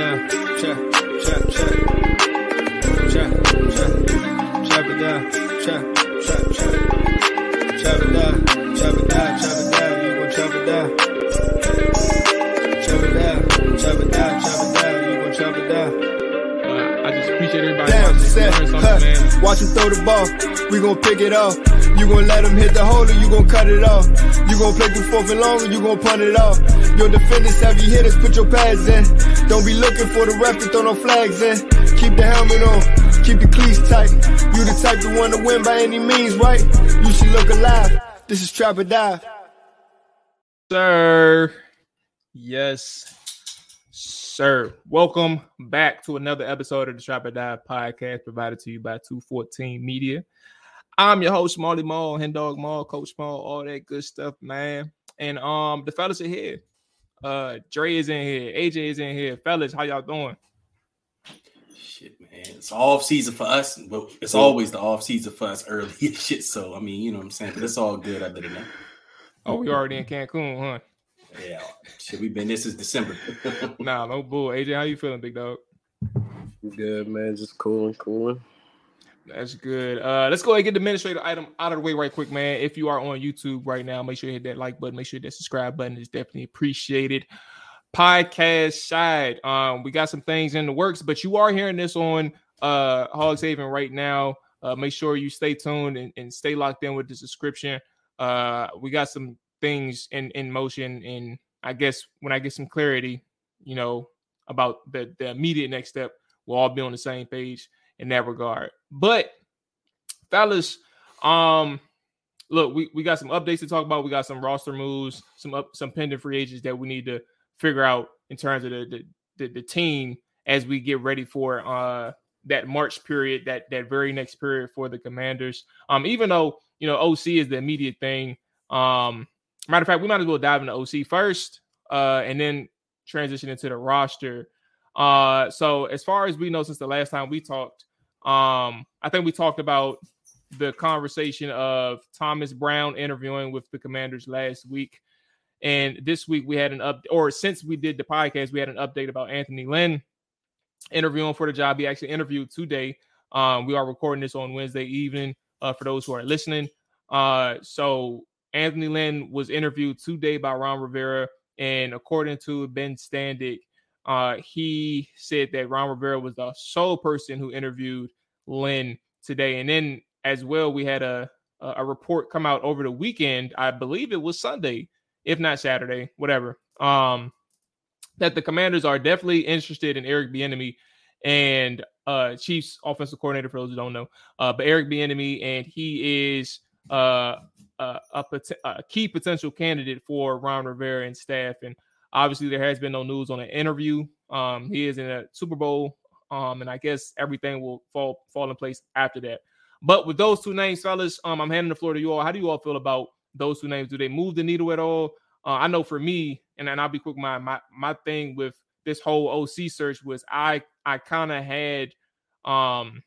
down. Chop, chop, chop. Chop, chop, chop it down. Chop, chop, chop. Chop it down, chop it down, chop it down. You gon' chop it down. Chop it down, chop it down, chop it down. You gon' chop it down. I just appreciate everybody Damn, watching. set, Learn huh, man. watch him throw the ball. We gon' pick it off. You gon' let him hit the hole or you gon' cut it off. You gon' play through fourth and long or you gon' punt it off. Your defenders, have heavy hitters, put your pads in. Don't be looking for the ref to throw no flags in. Keep the helmet on, keep the cleats tight. You the type to want to win by any means, right? You should look alive. This is Trap or Dive. sir. Yes, sir. Welcome back to another episode of the Trap or Dive podcast provided to you by 214 Media. I'm your host, Marley Mall, Hen Dog Mall, Coach Mall, all that good stuff, man. And um, the fellas are here. Uh, Dre is in here, AJ is in here. Fellas, how y'all doing? Shit, man. It's off season for us, but it's always the off season for us early shit. So I mean, you know what I'm saying? But it's all good other than that. Oh, we already in Cancun, huh? Yeah. Shit, we've been this is December. Nah, no bull. AJ, how you feeling, big dog? Good man, just cooling, cooling. That's good. Uh, let's go ahead and get the administrative item out of the way right quick, man. If you are on YouTube right now, make sure you hit that like button. Make sure that subscribe button is definitely appreciated. Podcast side, um, we got some things in the works, but you are hearing this on uh Hogs Haven right now. Uh, make sure you stay tuned and, and stay locked in with the subscription. Uh, we got some things in in motion, and I guess when I get some clarity, you know, about the the immediate next step, we'll all be on the same page in that regard. But fellas, um, look, we, we got some updates to talk about. We got some roster moves, some up some pending free agents that we need to figure out in terms of the the, the, the team as we get ready for uh that March period, that that very next period for the commanders. Um, even though you know OC is the immediate thing. Um, matter of fact, we might as well dive into OC first, uh, and then transition into the roster. Uh, so as far as we know, since the last time we talked, um, I think we talked about the conversation of Thomas Brown interviewing with the Commanders last week, and this week we had an up, or since we did the podcast, we had an update about Anthony Lynn interviewing for the job. He actually interviewed today. Um, we are recording this on Wednesday evening. Uh, for those who are listening, uh, so Anthony Lynn was interviewed today by Ron Rivera, and according to Ben Standig, uh, he said that Ron Rivera was the sole person who interviewed Lynn today. And then as well, we had a a a report come out over the weekend. I believe it was Sunday, if not Saturday, whatever. Um, that the Commanders are definitely interested in Eric Bieniemy and uh Chiefs offensive coordinator for those who don't know. Uh, but Eric Bieniemy and he is uh a, pot- a key potential candidate for Ron Rivera and staff. And obviously, there has been no news on an interview. Um, he is in a Super Bowl, um, and I guess everything will fall fall in place after that. But with those two names, fellas, um, I'm handing the floor to you all. How do you all feel about those two names? Do they move the needle at all? Uh, I know for me, and then I'll be quick. My my my thing with this whole OC search was I I kind of had um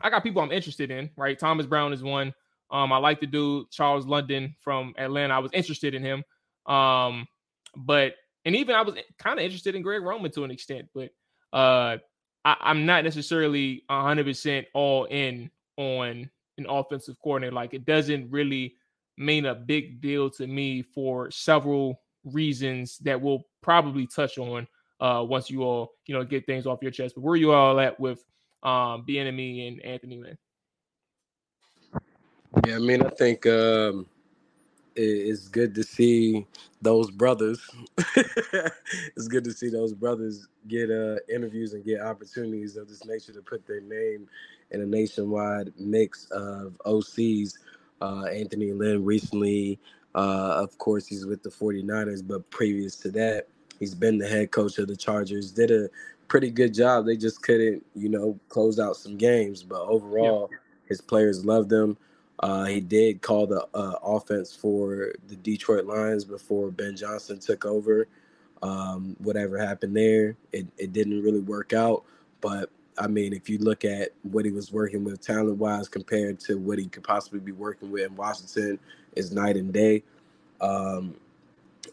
I got people I'm interested in, right? Thomas Brown is one. Um, I like the dude Charles London from Atlanta. I was interested in him. Um, but and even I was kind of interested in Greg Roman to an extent, but uh I, I'm not necessarily 100% all in on an offensive coordinator. Like it doesn't really mean a big deal to me for several reasons that we'll probably touch on uh, once you all you know get things off your chest. But where are you all at with um, Bieniemy and Anthony Lynn? Yeah, I mean, I think um, it's good to see those brothers. it's good to see those brothers get uh, interviews and get opportunities of this nature to put their name in a nationwide mix of OCs. Uh, Anthony Lynn recently, uh, of course, he's with the 49ers, but previous to that, he's been the head coach of the Chargers. Did a pretty good job. They just couldn't, you know, close out some games. But overall, yeah. his players loved him. Uh, he did call the uh, offense for the Detroit Lions before Ben Johnson took over. Um, whatever happened there, it, it didn't really work out. But I mean, if you look at what he was working with talent wise compared to what he could possibly be working with in Washington, is night and day. Um,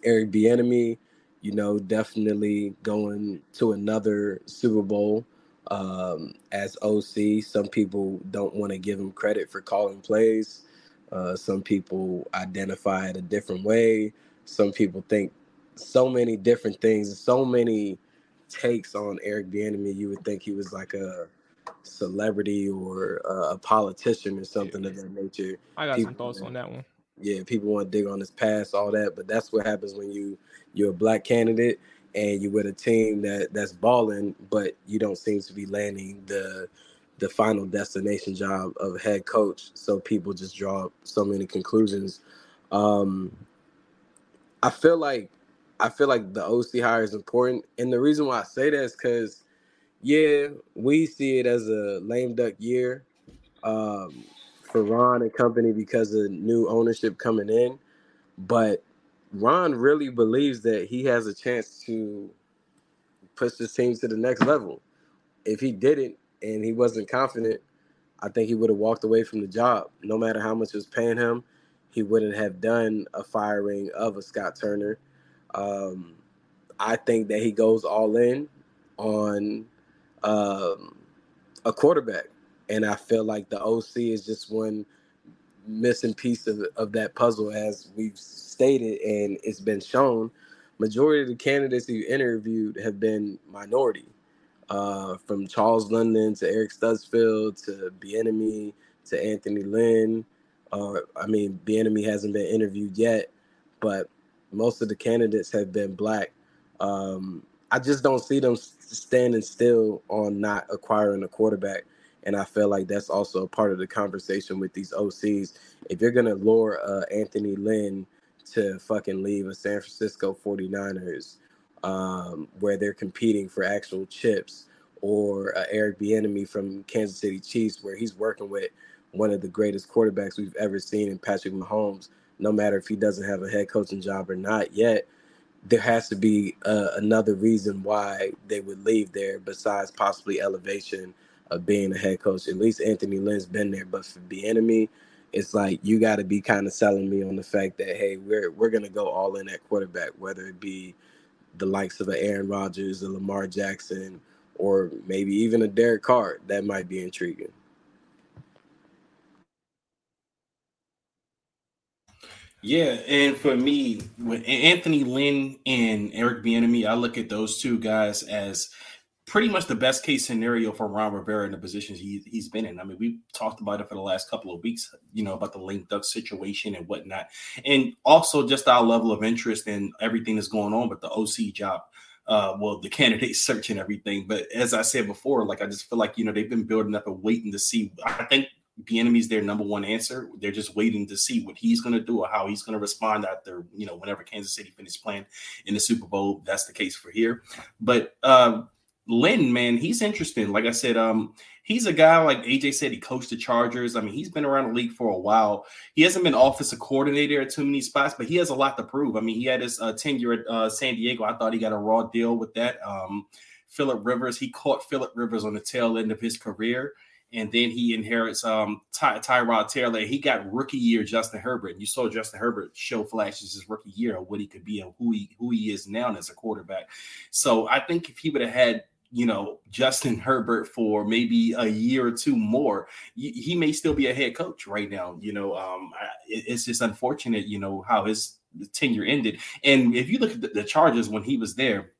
Eric Bieniemy, you know, definitely going to another Super Bowl um, as OC. Some people don't want to give him credit for calling plays. Uh, some people identify it a different way. Some people think so many different things, so many takes on Eric Bieniemy. You would think he was like a celebrity or a politician or something of that nature. I got people, some thoughts on that one. Yeah, people want to dig on his past, all that, but that's what happens when you you're a black candidate and you're with a team that that's balling, but you don't seem to be landing the the final destination job of head coach. So people just draw so many conclusions. Um, I feel like I feel like the OC hire is important, and the reason why I say that is because, yeah, we see it as a lame duck year um, for Ron and company because of new ownership coming in, but Ron really believes that he has a chance to push this team to the next level. If he didn't and he wasn't confident, I think he would have walked away from the job. No matter how much was paying him, he wouldn't have done a firing of a Scott Turner. Um, I think that he goes all in on um, a quarterback. And I feel like the OC is just one missing piece of, of that puzzle as we've stated and it's been shown majority of the candidates you interviewed have been minority. Uh, from charles london to eric studesville to Bieniemy to anthony lynn uh, i mean Bieniemy hasn't been interviewed yet but most of the candidates have been black. Um, i just don't see them standing still on not acquiring a quarterback and I feel like that's also a part of the conversation with these OCs. If you're going to lure uh, Anthony Lynn to fucking leave a San Francisco 49ers um, where they're competing for actual chips, or uh, Eric Bieniemy from Kansas City Chiefs where he's working with one of the greatest quarterbacks we've ever seen in Patrick Mahomes, no matter if he doesn't have a head coaching job or not yet. There has to be uh, another reason why they would leave there besides possibly elevation of being a head coach. At least Anthony Lynn's been there, but for Bieniemy, it's like you got to be kind of selling me on the fact that hey, we're we're gonna go all in at quarterback, whether it be the likes of a Aaron Rodgers, a Lamar Jackson, or maybe even a Derek Carr. That might be intriguing. Yeah, and for me, with Anthony Lynn and Eric Bieniemy, I look at those two guys as pretty much the best case scenario for Ron Rivera in the positions he, he's been in. I mean, we've talked about it for the last couple of weeks, you know, about the link duck situation and whatnot. And also just our level of interest in everything that's going on with the OC job. Uh, well, the candidate search and everything. But as I said before, like I just feel like, you know, they've been building up and waiting to see. I think Bieniemy's their number one answer. They're just waiting to see what he's going to do or how he's going to respond after, you know, whenever Kansas City finishes playing in the Super Bowl. That's the case for here. But uh, Lynn, man, he's interesting. Like I said, um, he's a guy like AJ said, he coached the Chargers. I mean, he's been around the league for a while. He hasn't been offensive coordinator at too many spots, but he has a lot to prove. I mean, he had his uh, tenure at uh, San Diego. I thought he got a raw deal with that. Um, Philip Rivers, he caught Philip Rivers on the tail end of his career. And then he inherits um, Ty- Tyrod Taylor. He got rookie year Justin Herbert. You saw Justin Herbert show flashes his rookie year of what he could be and who he who he is now as a quarterback. So I think if he would have had you know Justin Herbert for maybe a year or two more, he may still be a head coach right now. You know, um, it's just unfortunate, you know, how his tenure ended. And if you look at the Chargers when he was there,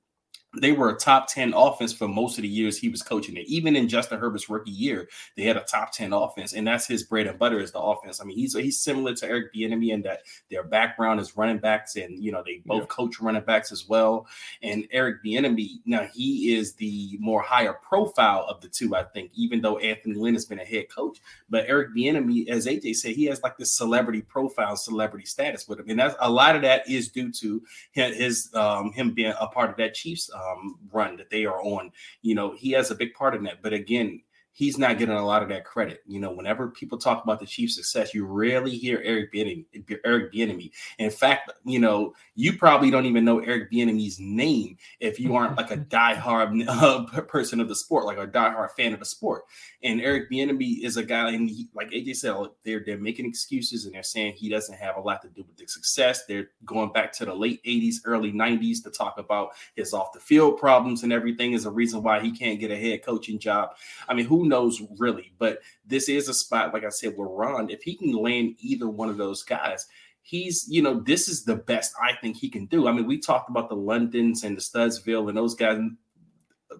they were a top 10 offense for most of the years he was coaching it. Even in Justin Herbert's rookie year, they had a top 10 offense, and that's his bread and butter is the offense. I mean, he's he's similar to Eric Bieniemy in that their background is running backs, and you know they both yeah. coach running backs as well. And Eric Bieniemy, now he is the more higher profile of the two, I think. Even though Anthony Lynn has been a head coach, but Eric Bieniemy, as AJ said, he has like this celebrity profile, celebrity status with him, and that's a lot of that is due to his um, him being a part of that Chiefs. Um, um, run that they are on. You know, he has a big part in that. But again, he's not getting a lot of that credit. You know, whenever people talk about the Chiefs' success, you rarely hear Eric Bieniemy. Eric Bieniemy. In fact, you know, you probably don't even know Eric Bieniemy's name if you aren't like a diehard uh, person of the sport, like a diehard fan of the sport. And Eric Bieniemy is a guy, and he, like AJ said, they're they're making excuses and they're saying he doesn't have a lot to do with the success. They're going back to the late '80s, early '90s to talk about his off the field problems and everything is a reason why he can't get a head coaching job. I mean, who knows really? But this is a spot, like I said, with Ron, if he can land either one of those guys, he's, you know, this is the best I think he can do. I mean, we talked about the Londons and the Studesville and those guys.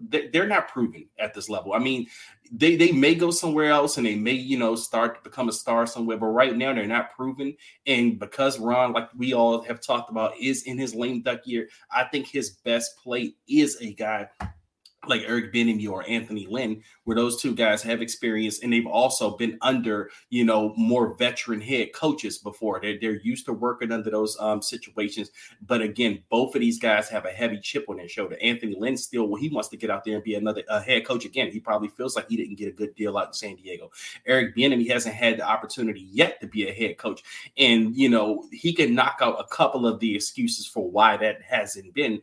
They're not proven at this level. I mean, they they may go somewhere else and they may you know start to become a star somewhere, but right now they're not proven. And because Ron, like we all have talked about, is in his lame duck year, I think his best play is a guy like Eric Bieniemy or Anthony Lynn, where those two guys have experience and they've also been under, you know, more veteran head coaches before. They're, they're used to working under those um, situations. But again, both of these guys have a heavy chip on their shoulder. Anthony Lynn still, well, he wants to get out there and be another uh, head coach again. He probably feels like he didn't get a good deal out in San Diego. Eric Bieniemy hasn't had the opportunity yet to be a head coach. And, you know, he can knock out a couple of the excuses for why that hasn't been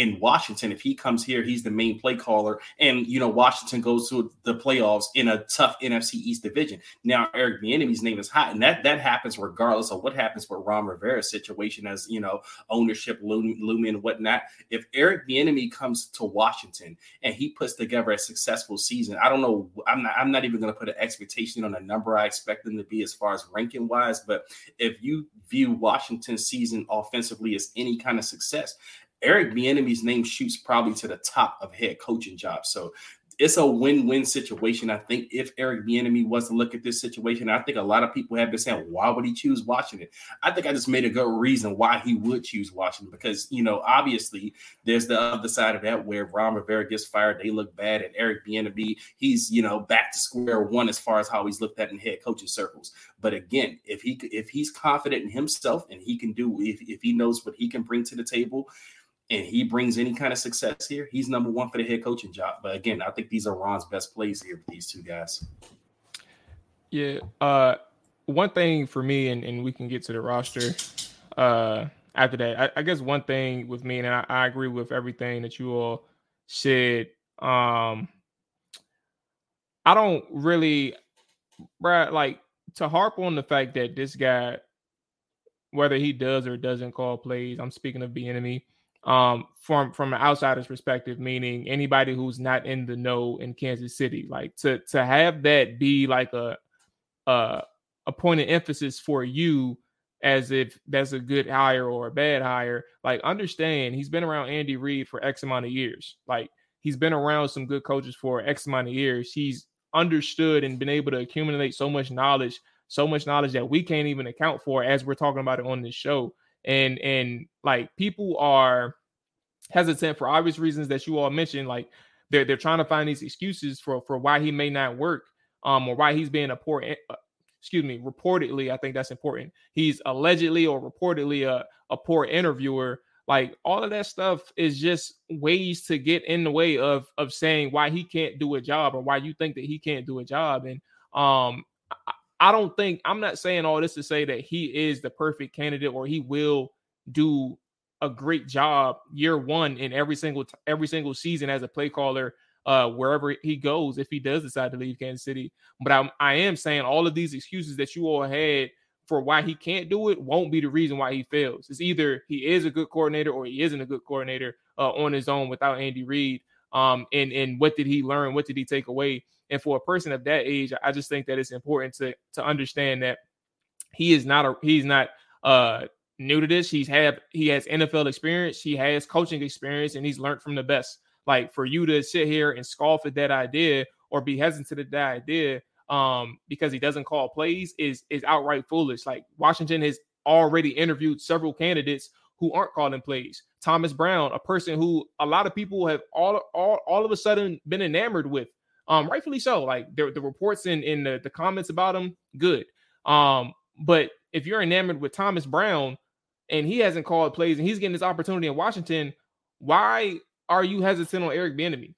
in Washington. If he comes here, he's the main play caller. And, you know, Washington goes to the playoffs in a tough NFC East division. Now, Eric Bieniemy's name is hot, and that that happens regardless of what happens with Ron Rivera's situation as, you know, ownership looming and whatnot. If Eric Bieniemy comes to Washington and he puts together a successful season, I don't know. I'm not, I'm not even going to put an expectation on a number I expect them to be as far as ranking wise. But if you view Washington's season offensively as any kind of success, Eric Bieniemy's name shoots probably to the top of head coaching jobs. So it's a win-win situation. I think if Eric Bieniemy was to look at this situation, I think a lot of people have been saying, "Why would he choose Washington?" I think I just made a good reason why he would choose Washington because you know, obviously, there's the other side of that where Ron Rivera gets fired, they look bad, and Eric Bieniemy, he's you know back to square one as far as how he's looked at in head coaching circles. But again, if he if he's confident in himself and he can do if, if he knows what he can bring to the table and he brings any kind of success here, he's number one for the head coaching job. But again, I think these are Ron's best plays here with these two guys. Yeah. Uh one thing for me, and, and we can get to the roster uh after that. I, I guess one thing with me, and I, I, agree with everything that you all said. Um I don't really Brad like to harp on the fact that this guy, whether he does or doesn't call plays, I'm speaking of Bieniemy um from from an outsider's perspective meaning anybody who's not in the know in Kansas City like to to have that be like a a, a point of emphasis for you as if that's a good hire or a bad hire like understand he's been around Andy Reid for x amount of years. Like he's been around some good coaches for x amount of years. He's understood and been able to accumulate so much knowledge so much knowledge that we can't even account for as we're talking about it on this show and and like people are hesitant for obvious reasons that you all mentioned like they're they're trying to find these excuses for for why he may not work um or why he's being a poor uh, excuse me reportedly i think that's important he's allegedly or reportedly a, a poor interviewer like all of that stuff is just ways to get in the way of of saying why he can't do a job or why you think that he can't do a job and um I don't think I'm not saying all this to say that he is the perfect candidate or he will do a great job year one in every single every single season as a play caller uh wherever he goes if he does decide to leave Kansas City. But I'm I am saying all of these excuses that you all had for why he can't do it won't be the reason why he fails. It's either he is a good coordinator or he isn't a good coordinator uh, on his own without Andy Reid. Um, and and what did he learn? What did he take away? And for a person of that age, I just think that it's important to to understand that he is not a he's not uh new to this. He's had he has NFL experience, he has coaching experience, and he's learned from the best. Like for you to sit here and scoff at that idea or be hesitant at that idea um, because he doesn't call plays is is outright foolish. Like Washington has already interviewed several candidates who aren't calling plays. Thomas Brown, a person who a lot of people have all all, all of a sudden been enamored with. Um, rightfully so. Like the, the reports in, in the, the comments about him, good. Um, but if you're enamored with Thomas Brown and he hasn't called plays and he's getting this opportunity in Washington, why are you hesitant on Eric Bieniemy?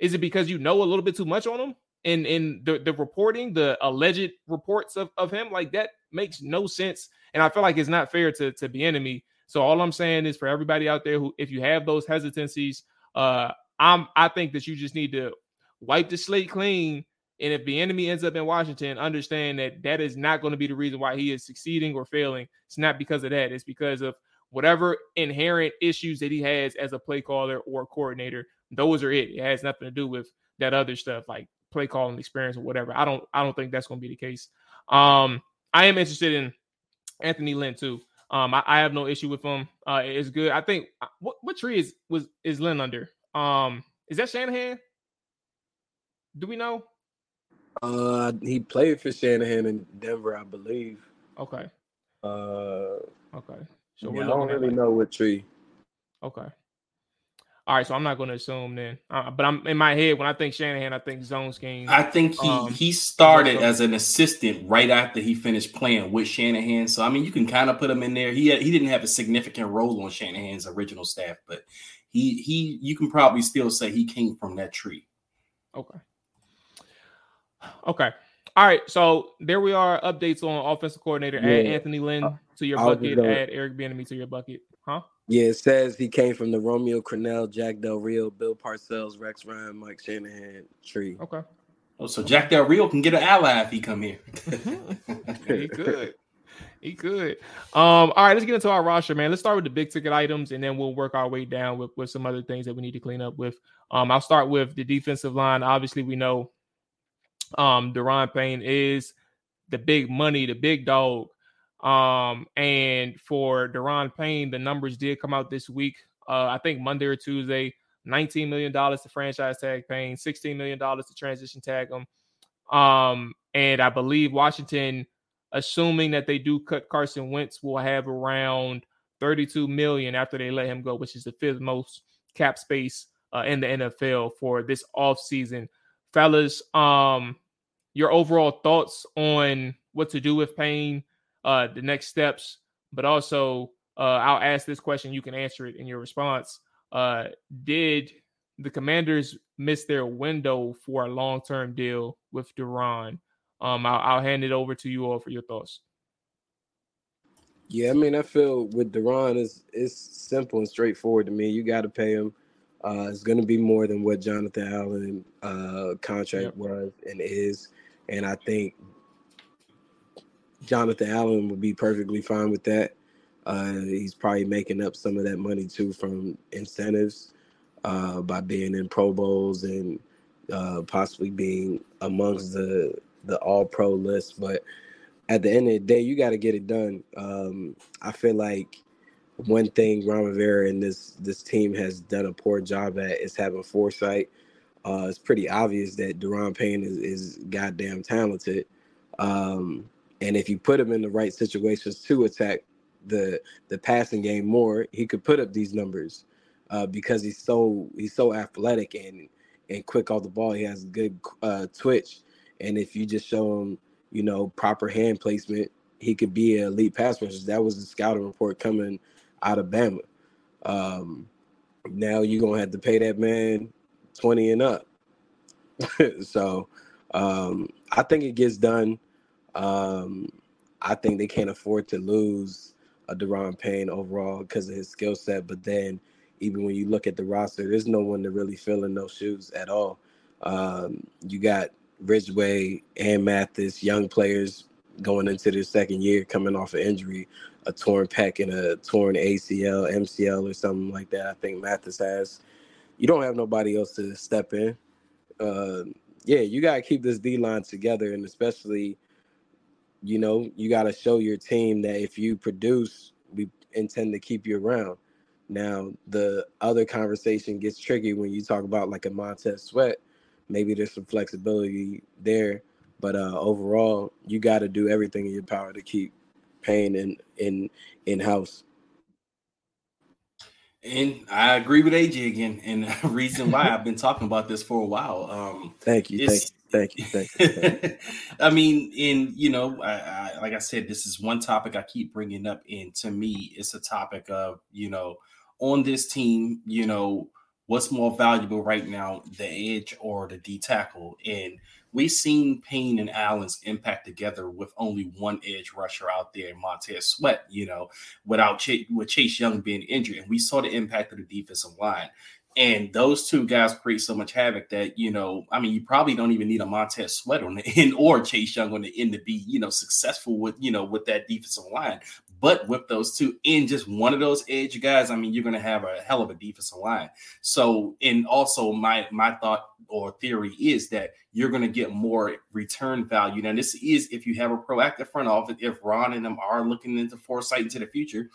Is it because you know a little bit too much on him? And in the, the reporting, the alleged reports of, of him, like that makes no sense. And I feel like it's not fair to to Bieniemy so all I'm saying is for everybody out there who, if you have those hesitancies, uh, I'm I think that you just need to wipe the slate clean. And if Bieniemy ends up in Washington, understand that that is not going to be the reason why he is succeeding or failing. It's not because of that. It's because of whatever inherent issues that he has as a play caller or coordinator. Those are it. It has nothing to do with that other stuff like play calling experience or whatever. I don't I don't think that's going to be the case. Um, I am interested in Anthony Lynn too. Um, I, I, have no issue with him. Uh, it's good. I think uh, what what tree is was is Lynn under? Um, is that Shanahan? Do we know? Uh, he played for Shanahan in Denver, I believe. Okay. Uh, okay. So yeah, I don't really like... know what tree. Okay. All right, so I'm not going to assume then. Uh, but I'm in my head when I think Shanahan, I think zone scheme. I think he um, he started as an assistant right after he finished playing with Shanahan. So I mean, you can kind of put him in there. He had, he didn't have a significant role on Shanahan's original staff, but he he you can probably still say he came from that tree. Okay. Okay. All right. So there we are. Updates on offensive coordinator. Yeah. Add Anthony Lynn uh, to your bucket. Add Eric Bieniemy to your bucket. Huh? Yeah, it says he came from the Romeo Crennel, Jack Del Rio, Bill Parcells, Rex Ryan, Mike Shanahan tree. Okay. Oh, so Jack Del Rio can get an ally if he come here. he could. He could. Um, all right, let's get into our roster, man. Let's start with the big ticket items, and then we'll work our way down with, with some other things that we need to clean up with. Um, I'll start with the defensive line. Obviously, we know um Daron Payne is the big money, the big dog um, and for Daron Payne, the numbers did come out this week. Uh, I think Monday or Tuesday, $19 million to franchise tag Payne, $16 million to transition tag him. Um, and I believe Washington, assuming that they do cut Carson Wentz, will have around 32 million after they let him go, which is the fifth most cap space uh, in the NFL for this offseason. Fellas, um, your overall thoughts on what to do with Payne uh, the next steps, but also uh, I'll ask this question. You can answer it in your response. Uh, did the Commanders miss their window for a long term deal with Daron? Um, I'll, I'll, hand it over to you all for your thoughts. Yeah, I mean, I feel with Daron is it's simple and straightforward to me. You got to pay him. Uh, it's going to be more than what Jonathan Allen uh, contract yep. was and is, and I think Jonathan Allen would be perfectly fine with that. Uh, he's probably making up some of that money too from incentives uh, by being in Pro Bowls and uh, possibly being amongst the the All Pro list. But at the end of the day, you got to get it done. Um, I feel like one thing Ron Rivera and this this team has done a poor job at is having foresight. Uh, it's pretty obvious that Daron Payne is, is goddamn talented. Um, and if you put him in the right situations to attack the the passing game more, he could put up these numbers uh, because he's so he's so athletic and and quick off the ball. He has good uh, twitch, and if you just show him, you know, proper hand placement, he could be an elite pass rusher. That was the scouting report coming out of Bama. Um, now you're gonna have to pay that man twenty and up. so um, I think it gets done. Um, I think they can't afford to lose a Daron Payne overall because of his skill set. But then, even when you look at the roster, there's no one to really fill in those shoes at all. Um, you got Ridgeway and Mathis, young players going into their second year, coming off an injury, a torn pec and a torn ACL, MCL, or something like that. I think Mathis has. You don't have nobody else to step in. Uh, yeah, you got to keep this D line together, and especially you know, you got to show your team that if you produce we intend to keep you around. Now the other conversation gets tricky when you talk about like a Montez Sweat. Maybe there's some flexibility there, but uh, overall, you got to do everything in your power to keep Payne in in in house. And I agree with AJ again, and the reason why I've been talking about this for a while. Um, thank you, thank you, thank you, thank you. I mean, in you know, I, I, like I said, this is one topic I keep bringing up, and to me, it's a topic of you know, on this team, you know, what's more valuable right now, the edge or the D tackle, and we've seen Payne and Allen's impact together with only one edge rusher out there, Montez Sweat, you know, without Ch- with Chase Young being injured. And we saw the impact of the defensive line. And those two guys create so much havoc that, you know, I mean, you probably don't even need a Montez Sweat on the end or Chase Young on the end to be, you know, successful with, you know, with that defensive line. But with those two in just one of those edge guys, I mean, you're going to have a hell of a defensive line. So, and also my my thought or theory is that you're going to get more return value. Now, this is if you have a proactive front office. If Ron and them are looking into foresight into the future,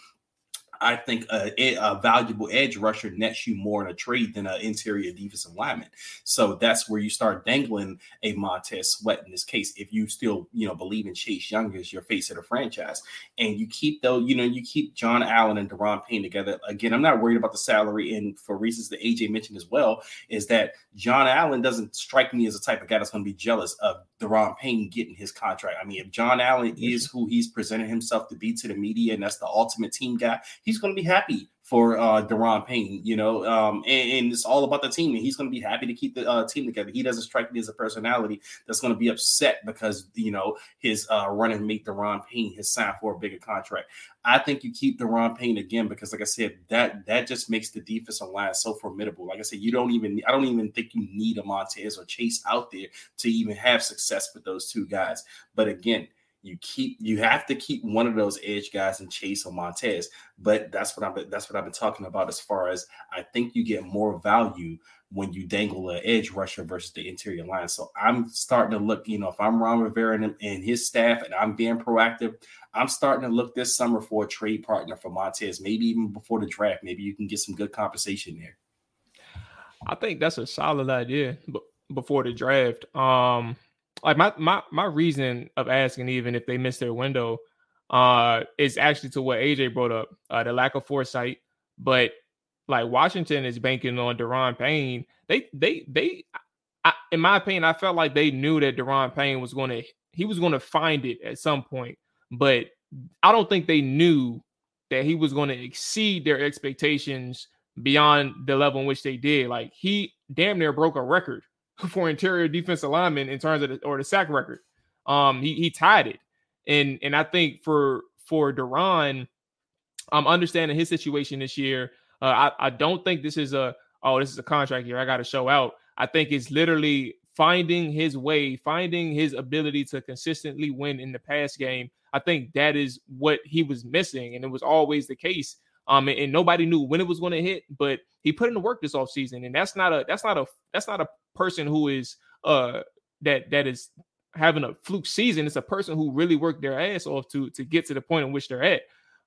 I think a, a, valuable edge rusher nets you more in a trade than an interior defensive lineman. So that's where you start dangling a Montez Sweat in this case. If you still, you know, believe in Chase Young as your face of the franchise, and you keep though, you know, you keep John Allen and Daron Payne together. Again, I'm not worried about the salary, and for reasons that AJ mentioned as well, is that John Allen doesn't strike me as a type of guy that's going to be jealous of Daron Payne getting his contract. I mean, if John Allen is who he's presented himself to be to the media, and that's the ultimate team guy, he's going to be happy for uh Daron Payne, you know, um, and, and, it's all about the team, and he's going to be happy to keep the uh, team together. He doesn't strike me as a personality that's going to be upset because you know his uh, running mate Daron Payne has signed for a bigger contract. I think you keep Daron Payne again because, like I said, that that just makes the defensive line so formidable. Like I said, you don't even I don't even think you need a Montez or Chase out there to even have success with those two guys. But again, you keep you have to keep one of those edge guys in Chase or Montez. But that's what I'm that's what I've been talking about as far as I think you get more value when you dangle an edge rusher versus the interior line. So I'm starting to look, you know, if I'm Ron Rivera and, and his staff and I'm being proactive, I'm starting to look this summer for a trade partner for Montez, maybe even before the draft. Maybe you can get some good compensation there. I think that's a solid idea but before the draft. Um, like my my my reason of asking even if they missed their window uh is actually to what AJ brought up, uh the lack of foresight. But like Washington is banking on Daron Payne. They they they I, in my opinion, I felt like they knew that Daron Payne was gonna he was gonna find it at some point, but I don't think they knew that he was going to exceed their expectations beyond the level in which they did. Like he damn near broke a record for interior defensive lineman in terms of the, or the sack record. Um, he he tied it, and and I think for for Daron, I'm understanding his situation this year. Uh, I I don't think this is a oh this is a contract year. I got to show out. I think it's literally finding his way, finding his ability to consistently win in the pass game. I think that is what he was missing, and it was always the case. Um, and, and nobody knew when it was going to hit, but he put in the work this offseason, and that's not a that's not a that's not a person who is uh that that is having a fluke season. It's a person who really worked their ass off to to get to the point in which they're at.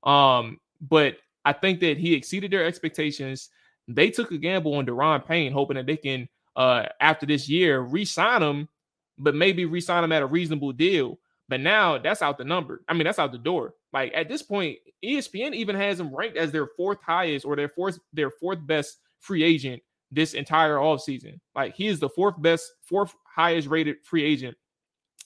Um, but I think that he exceeded their expectations. They took a gamble on Daron Payne, hoping that they can uh after this year re-sign him, but maybe re-sign him at a reasonable deal. But now that's out the number. I mean, that's out the door. Like at this point, ESPN even has him ranked as their fourth highest or their fourth their fourth best free agent this entire offseason. Like he is the fourth best, fourth highest rated free agent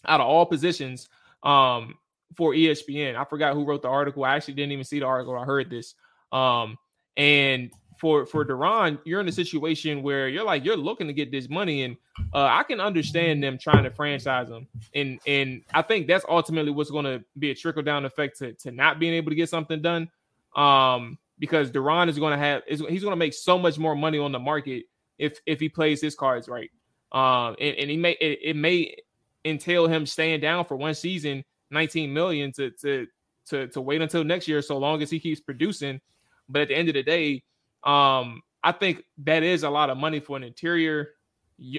out of all positions um for ESPN. I forgot who wrote the article. I actually didn't even see the article. I heard this. Um and for for Daron, you're in a situation where you're like you're looking to get this money, and uh, I can understand them trying to franchise him, and and I think that's ultimately what's going to be a trickle down effect to to not being able to get something done. Um, because Daron is going to have is he's going to make so much more money on the market if if he plays his cards right. Um, and, and he may it, it may entail him staying down for one season, 19 million to to to to wait until next year, so long as he keeps producing. But at the end of the day, um, I think that is a lot of money for an interior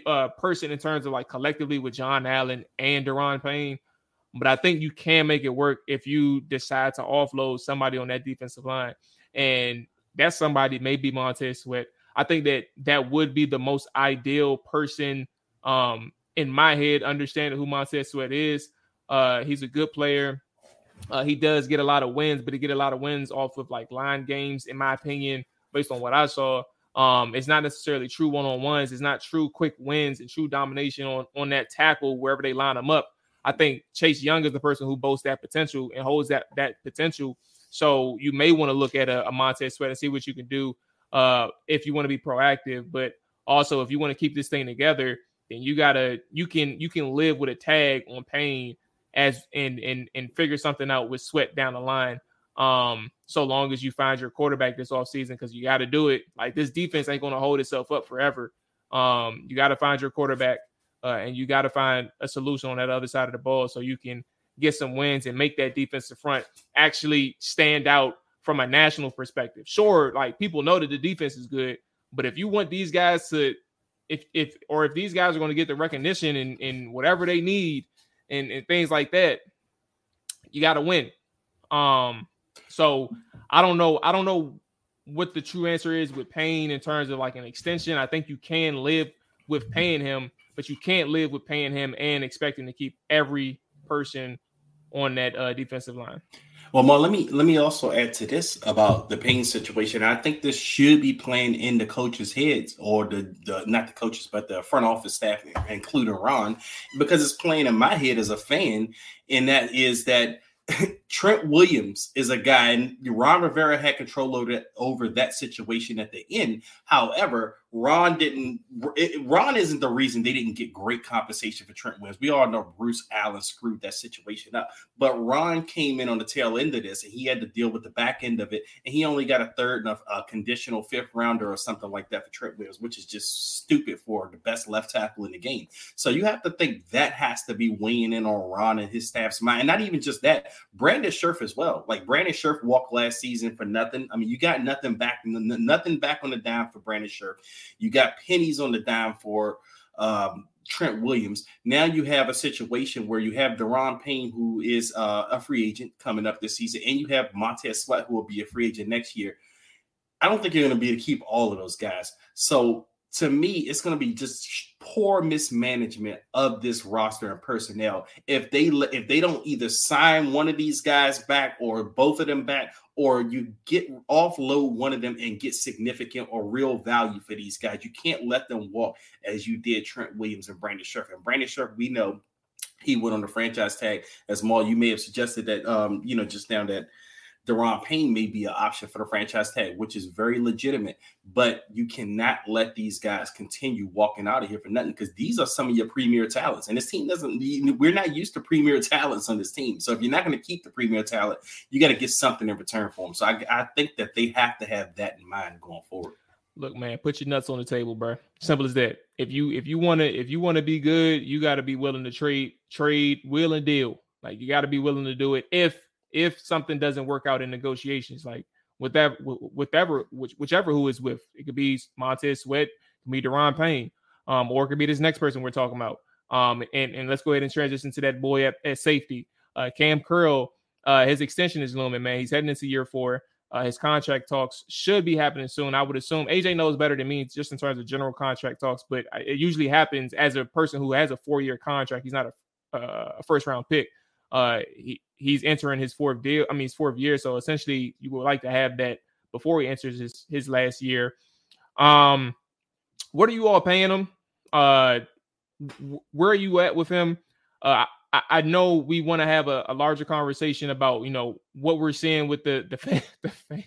uh person in terms of like collectively with John Allen and Daron Payne. But I think you can make it work if you decide to offload somebody on that defensive line. And that's somebody, maybe Montez Sweat. I think that that would be the most ideal person um, in my head, understanding who Montez Sweat is. Uh, he's a good player. Uh, he does get a lot of wins, but he get a lot of wins off of like line games, in my opinion, based on what I saw. Um, it's not necessarily true one on ones. It's not true quick wins and true domination on on that tackle wherever they line them up. I think Chase Young is the person who boasts that potential and holds that that potential. So you may want to look at a, a Montez Sweat and see what you can do uh, if you want to be proactive. But also, if you want to keep this thing together, then you gotta you can you can live with a tag on Payne as and and and figure something out with Sweat down the line. Um, so long as you find your quarterback this offseason, because you got to do it. Like this defense ain't going to hold itself up forever. Um, you got to find your quarterback, uh, and you got to find a solution on that other side of the ball so you can get some wins and make that defensive front actually stand out from a national perspective. Sure, like people know that the defense is good, but if you want these guys to, if if or if these guys are going to get the recognition and, and whatever they need and, and things like that, you got to win. Um, so I don't know. I don't know what the true answer is with Payne in terms of like an extension. I think you can live with paying him, but you can't live with paying him and expecting to keep every person on that uh, defensive line. Well, Mo, let me let me also add to this about the Payne situation. I think this should be playing in the coaches' heads, or the, the not the coaches, but the front office staff, including Ron, because it's playing in my head as a fan, and that is that Trent Williams is a guy, and Ron Rivera had control over, over that situation at the end. However, Ron didn't. It, Ron isn't the reason they didn't get great compensation for Trent Williams. We all know Bruce Allen screwed that situation up, but Ron came in on the tail end of this, and he had to deal with the back end of it, and he only got a third and a, a conditional fifth rounder or something like that for Trent Williams, which is just stupid for the best left tackle in the game. So you have to think that has to be weighing in on Ron and his staff's mind, and not even just that. Brandon Scherff as well. Like Brandon Scherff walked last season for nothing. I mean, you got nothing back, nothing back on the dime for Brandon Scherff. You got pennies on the dime for um, Trent Williams. Now you have a situation where you have Daron Payne, who is uh, a free agent coming up this season, and you have Montez Sweat, who will be a free agent next year. I don't think you're going to be able to keep all of those guys. So to me, it's going to be just poor mismanagement of this roster and personnel. If they if they don't either sign one of these guys back or both of them back, or you get offload one of them and get significant or real value for these guys, you can't let them walk as you did Trent Williams and Brandon Scherff. And Brandon Scherff, we know he went on the franchise tag as Maul. You may have suggested that, um, you know, just now that Daron Payne may be an option for the franchise tag, which is very legitimate. But you cannot let these guys continue walking out of here for nothing because these are some of your premier talents. And this team doesn't, we're not used to premier talents on this team. So if you're not going to keep the premier talent, you got to get something in return for them. So I, I think that they have to have that in mind going forward. Look, man, put your nuts on the table, bro. Simple as that. If you if you want to if you want to be good, you got to be willing to trade, trade, will and deal. Like you got to be willing to do it if if something doesn't work out in negotiations, like with that, whatever, which, whichever who is with, it could be Montez Sweat, it could be Daron Payne, um, or it could be this next person we're talking about. Um, and, and let's go ahead and transition to that boy at, at safety. Uh, Kam Curl, uh, his extension is looming, man. He's heading into year four. Uh, his contract talks should be happening soon. I would assume AJ knows better than me just in terms of general contract talks, but it usually happens as a person who has a four year contract. He's not a, uh, a first round pick. Uh, he, he's entering his fourth deal. I mean, his fourth year. So essentially, you would like to have that before he enters his his last year. Um, what are you all paying him? Uh, where are you at with him? Uh, I, I know we want to have a, a, larger conversation about you know what we're seeing with the the fan, the fan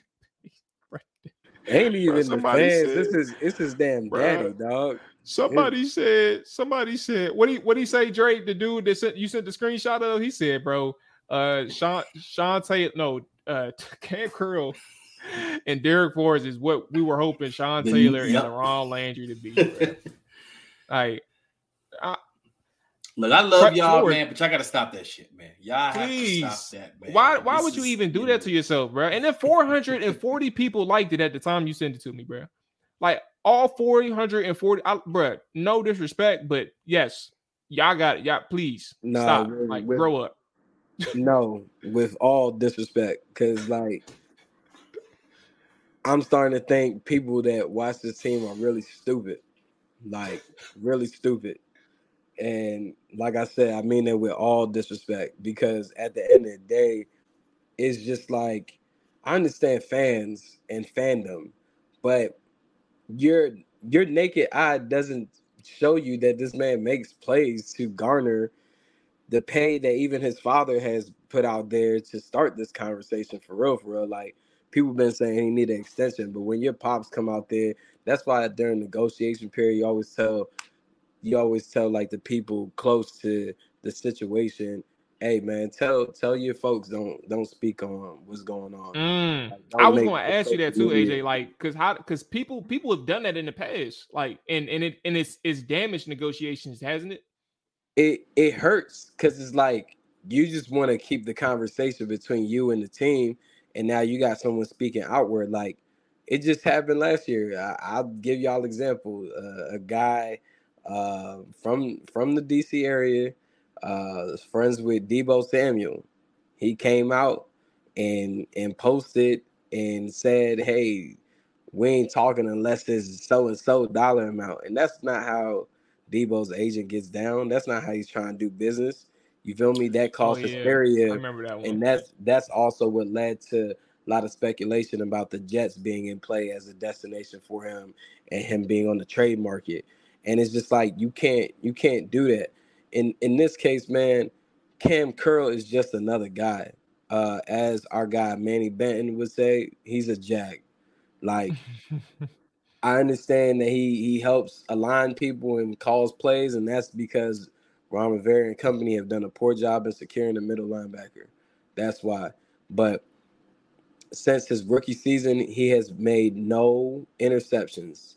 Ain't even the fans. Said, this is this is damn daddy, dog. Somebody it, said, somebody said, what do you what do you say, Drake? The dude that sent you sent the screenshot of, he said, bro, uh Sean Sean Taylor, no, uh Kam Curl and Darrick Forrest is what we were hoping Sean Taylor yep. and Ron Landry to be. like I, Look, I love y'all, forward. man, but y'all gotta stop that shit, man. Y'all Please. have to stop that, man. Why why this would you even do that to yourself, bro? And then 440 people liked it at the time you sent it to me, bro. Like all 440, I, bro, no disrespect, but yes, y'all got it. Y'all please no, stop. With, like with, grow up. No, with all disrespect, because like I'm starting to think people that watch this team are really stupid, like really stupid. And like I said, I mean that with all disrespect because at the end of the day, it's just like I understand fans and fandom, but your your naked eye doesn't show you that this man makes plays to garner the pay that even his father has put out there to start this conversation for real, for real. Like people been saying he need an extension, but when your pops come out there, that's why during negotiation period you always tell you always tell like the people close to the situation, hey man, tell tell your folks don't don't speak on what's going on. Mm. Like, I was going to ask you that too, AJ. Like, because how because people people have done that in the past, like, and and it and it's it's damaged negotiations, hasn't it? It it hurts because it's like you just want to keep the conversation between you and the team, and now you got someone speaking outward. Like it just happened last year. I, will give y'all example. Uh, a guy uh, from from the DC area, uh, friends with Deebo Samuel. He came out and and posted and said, "Hey, we ain't talking unless it's so and so dollar amount." And that's not how Deebo's agent gets down. That's not how he's trying to do business. You feel me? That caused oh, yeah. hysteria. I remember that one. And that's that's also what led to a lot of speculation about the Jets being in play as a destination for him and him being on the trade market and it's just like you can't you can't do that. In in this case, man, Kam Curl is just another guy. Uh, as our guy Manny Benton would say, he's a jack. Like I understand that he he helps align people and calls plays, and that's because Ron Rivera and company have done a poor job in securing the middle linebacker. That's why. But since his rookie season, he has made no interceptions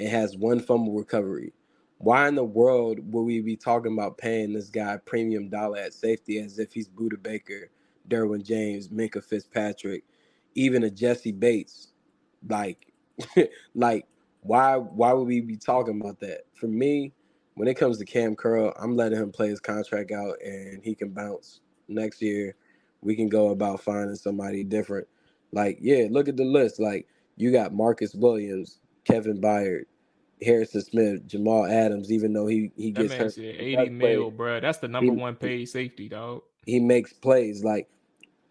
and has one fumble recovery. Why in the world would we be talking about paying this guy premium dollar at safety as if he's Budda Baker, Derwin James, Minkah Fitzpatrick, even a Jessie Bates? Like, like why why would we be talking about that? For me, when it comes to Kam Curl, I'm letting him play his contract out and he can bounce next year. We can go about finding somebody different. Like, yeah, look at the list. Like, you got Marcus Williams, Kevin Byard, Harrison Smith, Jamal Adams, even though he he gets hurt. 80 mil, bro. That's the number he, one paid safety, dog. He makes plays. Like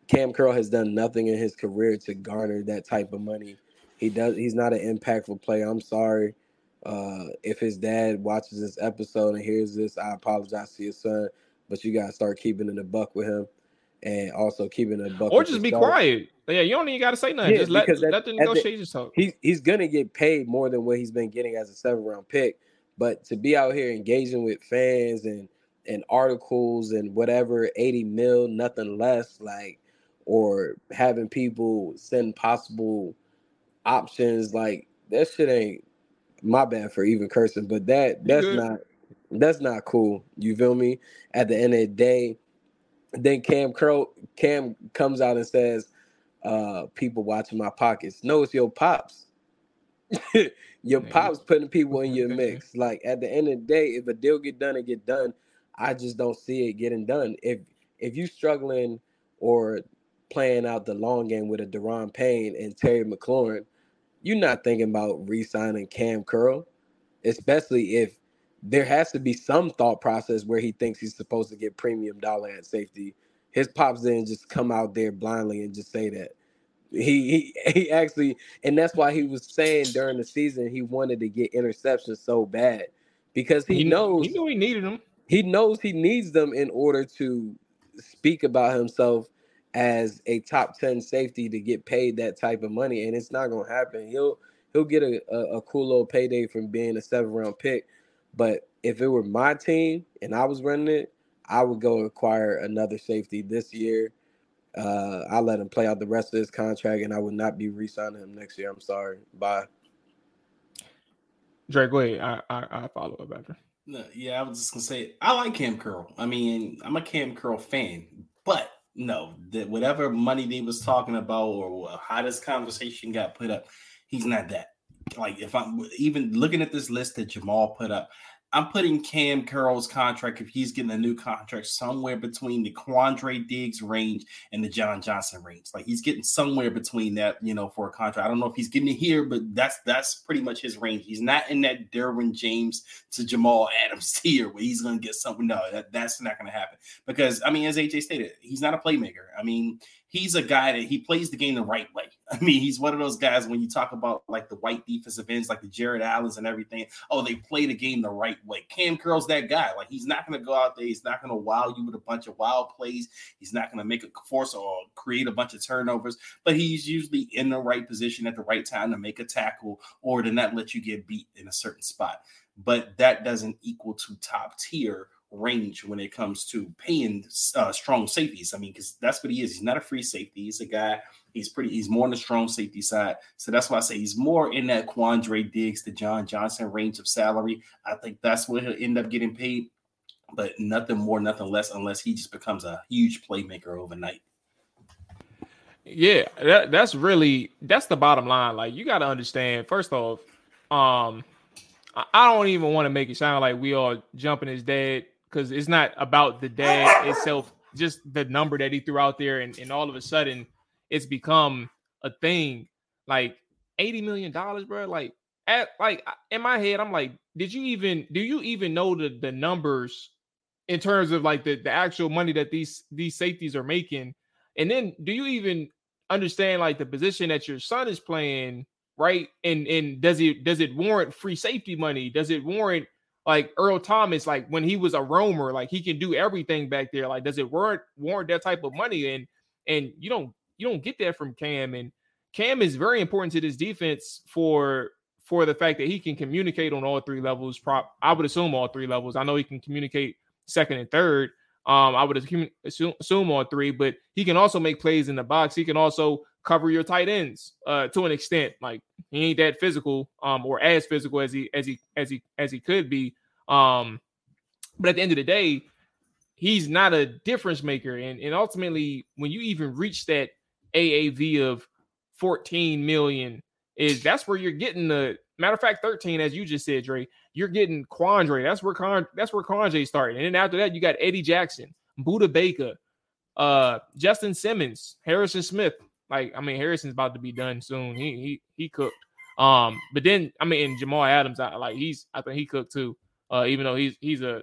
Kam Curl has done nothing in his career to garner that type of money. He does he's not an impactful player. I'm sorry. Uh, if his dad watches this episode and hears this, I apologize to your son, but you gotta start keeping in a buck with him and also keeping a buck. Or just be quiet. Yeah, you don't even got to say nothing. Yeah, just let, at, let the negotiations talk. He's he's gonna get paid more than what he's been getting as a seven round pick. But to be out here engaging with fans and and articles and whatever, 80 mil, nothing less, like, or having people send possible options, like that shit ain't my bad for even cursing, but that that's not that's not cool. You feel me? At the end of the day, then Kam Curl Kam comes out and says, uh, people watching my pockets. No, it's your pops. your pops putting people in your mix. Like at the end of the day, if a deal get done and get done, I just don't see it getting done. If if you struggling or playing out the long game with a Daron Payne and Terry McLaurin, you're not thinking about re-signing Kam Curl, especially if there has to be some thought process where he thinks he's supposed to get premium dollar at safety. His pops didn't just come out there blindly and just say that. He he he actually, and that's why he was saying during the season he wanted to get interceptions so bad because he, he knows he knew he needed them. He knows he needs them in order to speak about himself as a top 10 safety to get paid that type of money and it's not going to happen he'll he'll get a, a, a, cool little payday from being a seven round pick but if it were my team and I was running it, I would go acquire another safety this year. Uh, I let him play out the rest of his contract, and I would not be re-signing him next year. I'm sorry. Bye. Drake, wait, I I, I follow up after. No, yeah, I was just gonna say I like Kam Curl. I mean, I'm a Kam Curl fan, but no, that whatever money they was talking about or how this conversation got put up, he's not that. Like if I'm even looking at this list that Jamal put up, I'm putting Kam Curl's contract, if he's getting a new contract, somewhere between the Quandre Diggs range and the John Johnson range. Like he's getting somewhere between that, you know, for a contract. I don't know if he's getting it here, but that's that's pretty much his range. He's not in that Derwin James to Jamal Adams tier where he's gonna get something. No, that, that's not gonna happen. Because I mean, as AJ stated, he's not a playmaker. I mean, he's a guy that he plays the game the right way. I mean, he's one of those guys when you talk about like the white defensive ends, like the Jared Allens and everything. Oh, they play the game the right way. Kam Curl's that guy. Like he's not going to go out there. He's not going to wow you with a bunch of wild plays. He's not going to make a force or create a bunch of turnovers. But he's usually in the right position at the right time to make a tackle or to not let you get beat in a certain spot. But that doesn't equal to top tier range when it comes to paying uh, strong safeties. I mean, because that's what he is. He's not a free safety. He's a guy. He's pretty. He's more on the strong safety side. So that's why I say he's more in that Quandre Diggs to John Johnson range of salary. I think that's what he'll end up getting paid, but nothing more, nothing less, unless he just becomes a huge playmaker overnight. Yeah, that, that's really that's the bottom line. Like you got to understand. First off, um, I don't even want to make it sound like we are jumping his dad because it's not about the dad itself, just the number that he threw out there, and, and all of a sudden it's become a thing. Like eighty million dollars, bro. Like at like in my head, I'm like, did you even do you even know the the numbers in terms of like the the actual money that these these safeties are making? And then do you even understand like the position that your son is playing, right? And and does it does it warrant free safety money? Does it warrant like Earl Thomas, like when he was a roamer, like he can do everything back there. Like, does it warrant warrant that type of money? And and you don't you don't get that from Kam. And Kam is very important to this defense for for the fact that he can communicate on all three levels. Prop, I would assume all three levels. I know he can communicate second and third. Um, I would assume, assume on three, but he can also make plays in the box. He can also cover your tight ends uh, to an extent. Like he ain't that physical, um, or as physical as he as he as he as he could be. Um, but at the end of the day, he's not a difference maker. And and ultimately, when you even reach that AAV of 14 million, is that's where you're getting the matter of fact 13, as you just said, Dre. You're getting Quandre. That's where Con, that's where Quandre started. And then after that, you got Eddie Jackson, Budda Baker, uh, Justin Simmons, Harrison Smith, like, I mean, Harrison's about to be done soon. He he he cooked. Um, but then I mean, Jamal Adams, I like he's I think he cooked too. Uh, even though he's he's a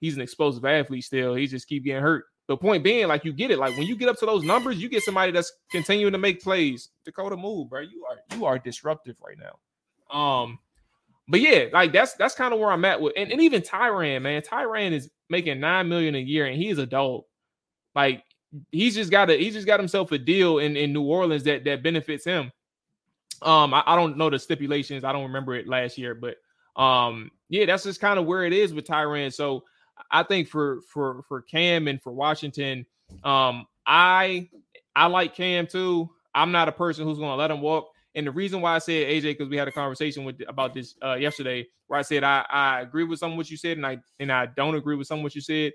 he's an explosive athlete still, he just keep getting hurt. The point being, like you get it, like when you get up to those numbers, you get somebody that's continuing to make plays. Dakota move, bro. You are you are disruptive right now. Um, but yeah, like that's that's kind of where I'm at with, and, and even Tyrann, man. Tyrann is making nine million a year, and he is a dog. Like he's just got a he's just got himself a deal in, in New Orleans that that benefits him. Um, I, I don't know the stipulations. I don't remember it last year, but um, yeah, that's just kind of where it is with Tyrann. So I think for for for Kam and for Washington, um, I I like Kam too. I'm not a person who's going to let him walk. And the reason why I said AJ because we had a conversation with about this uh, yesterday, where I said I, I agree with some of what you said, and I and I don't agree with some of what you said.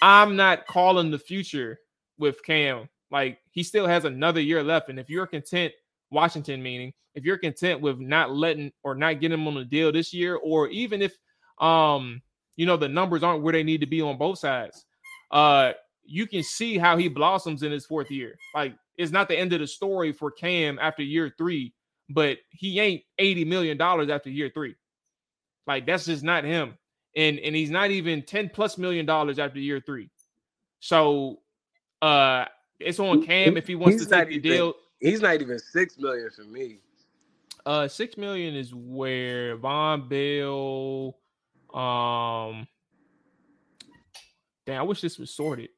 I'm not calling the future with Kam. Like he still has another year left. And if you're content, Washington meaning, if you're content with not letting or not getting him on the deal this year, or even if um, you know, the numbers aren't where they need to be on both sides, uh, you can see how he blossoms in his fourth year. Like it's not the end of the story for Kam after year three, but he ain't $80 million after year three. Like that's just not him. And and he's not even 10 plus million dollars after year three. So uh, it's on Kam if he wants he's to take the even, deal. He's not even six million for me. Uh, six million is where Vonn Bell. Um, damn, I wish this was sorted.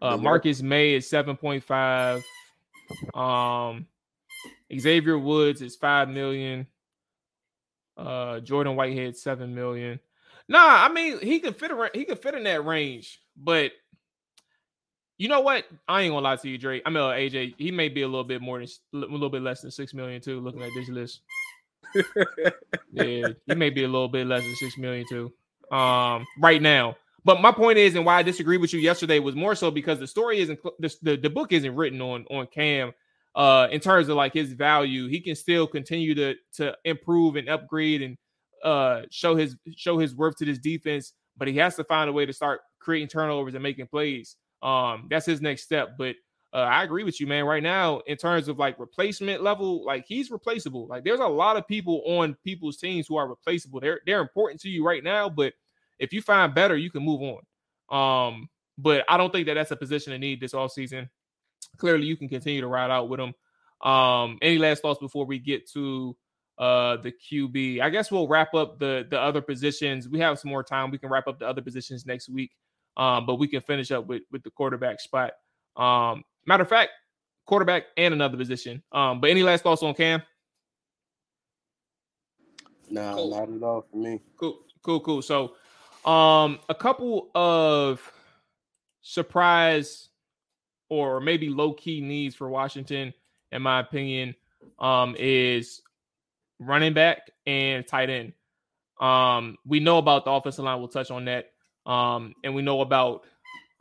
Uh, Marcus Maye is seven point five. Um, Xavier Woods is five million. Uh, Jordan Whitehead seven million. Nah, I mean he could fit around, he could fit in that range, but you know what? I ain't gonna lie to you, Drake. I mean, AJ. He may be a little bit more than a little bit less than six million too. Looking at this list, yeah, he may be a little bit less than six million too. Um, right now. But my point is, and why I disagree with you yesterday was more so because the story isn't the, the, the book isn't written on on Kam. Uh, in terms of like his value, he can still continue to to improve and upgrade and uh, show his show his worth to this defense, but he has to find a way to start creating turnovers and making plays. Um, that's his next step. But uh, I agree with you, man. Right now, in terms of like replacement level, like he's replaceable. Like there's a lot of people on people's teams who are replaceable. They're they're important to you right now, but if you find better, you can move on. Um, but I don't think that that's a position of need this all season. Clearly, you can continue to ride out with him. Um, any last thoughts before we get to uh the QB? I guess we'll wrap up the the other positions. We have some more time. We can wrap up the other positions next week. Um, but we can finish up with with the quarterback spot. Um, matter of fact, quarterback and another position. Um, but any last thoughts on Kam? No, cool. not at all for me. Cool, cool, cool. So, um, a couple of surprise or maybe low key needs for Washington, in my opinion, um, is running back and tight end. Um, we know about the offensive line. We'll touch on that. Um, and we know about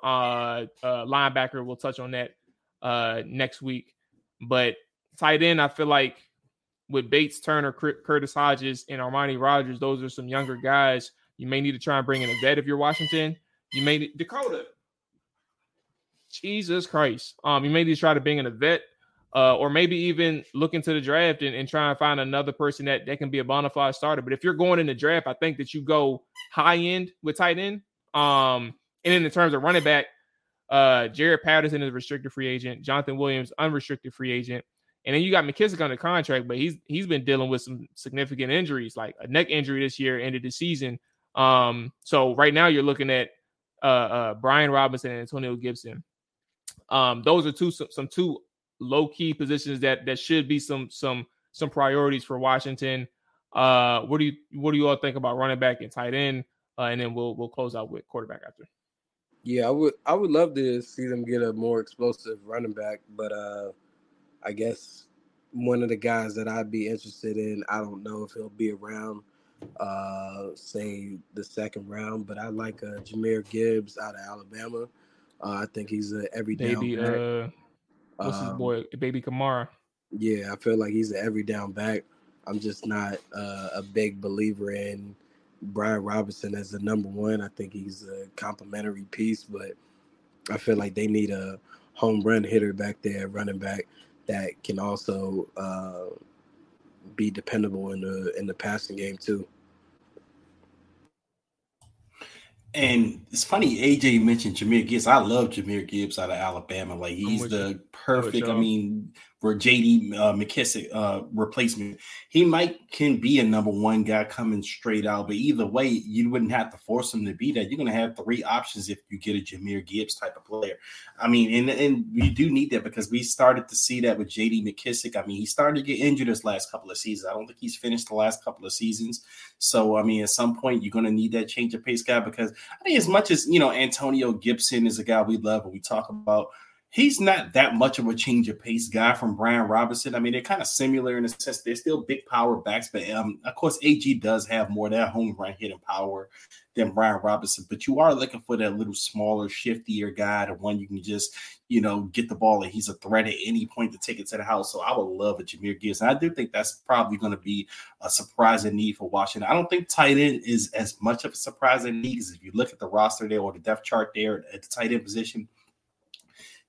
uh, uh, linebacker. We'll touch on that uh, next week. But tight end, I feel like with Bates, Turner, Curtis Hodges, and Armani Rogers, those are some younger guys. You may need to try and bring in a vet if you're Washington. You may need Dakota. Jesus Christ. Um, you may need to try to bring in a vet, uh, or maybe even look into the draft and, and try and find another person that, that can be a bona fide starter. But if you're going in the draft, I think that you go high end with tight end. Um, and then in terms of running back, uh, Jaret Patterson is a restricted free agent. Jonathan Williams, unrestricted free agent. And then you got McKissic under contract, but he's he's been dealing with some significant injuries, like a neck injury this year, ended the season. Um, so right now you're looking at uh, uh Brian Robinson and Antonio Gibson. Um, those are two some, some two low key positions that that should be some some some priorities for Washington. Uh, what do you what do you all think about running back and tight end? Uh, and then we'll we'll close out with quarterback after. Yeah, I would I would love to see them get a more explosive running back, but uh, I guess one of the guys that I'd be interested in, I don't know if he'll be around, uh, say the second round, but I like uh, Jahmyr Gibbs out of Alabama. Uh, I think he's a every baby. Down back. Uh, what's um, his boy? Baby Kamara. Yeah, I feel like he's an every down back. I'm just not uh, a big believer in Brian Robinson as the number one. I think he's a complementary piece, but I feel like they need a home run hitter back there, running back that can also uh, be dependable in the in the passing game too. And it's funny, AJ mentioned Jahmyr Gibbs. I love Jahmyr Gibbs out of Alabama. Like he's the you. perfect. I mean, for JD uh, McKissic uh, replacement. He might can be a number one guy coming straight out, but either way, you wouldn't have to force him to be that. You're going to have three options if you get a Jahmyr Gibbs type of player. I mean, and and we do need that because we started to see that with JD McKissic. I mean, he started to get injured this last couple of seasons. I don't think he's finished the last couple of seasons. So I mean, at some point, you're going to need that change of pace guy because I think as much as you know, Antonio Gibson is a guy we love and we talk about he's not that much of a change of pace guy from Brian Robinson. I mean, they're kind of similar in a sense. They're still big power backs, but um, of course, AG does have more that home run hitting power than Brian Robinson. But you are looking for that little smaller, shiftier guy, the one you can just, you know, get the ball and he's a threat at any point to take it to the house. So I would love a Jahmyr Gibbs. And I do think that's probably going to be a surprising need for Washington. I don't think tight end is as much of a surprising need as if you look at the roster there or the depth chart there at the tight end position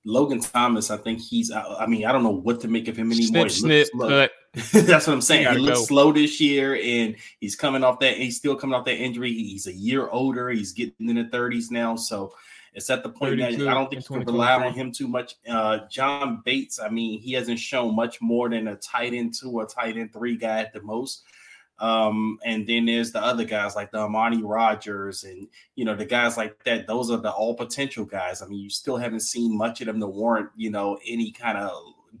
Logan Thomas, I think he's. I mean, I don't know what to make of him anymore. Snip, snip, That's what I'm saying. He looks go. slow this year, and he's coming off that. He's still coming off that injury. He's a year older. He's getting in the 30s now, so it's at the point that I don't think you can rely on him too much. Uh, John Bates, I mean, he hasn't shown much more than a tight end two or tight end three guy at the most. Um, and then there's the other guys like the Armani Rogers and you know the guys like that. Those are the all potential guys. I mean, you still haven't seen much of them to warrant you know any kind of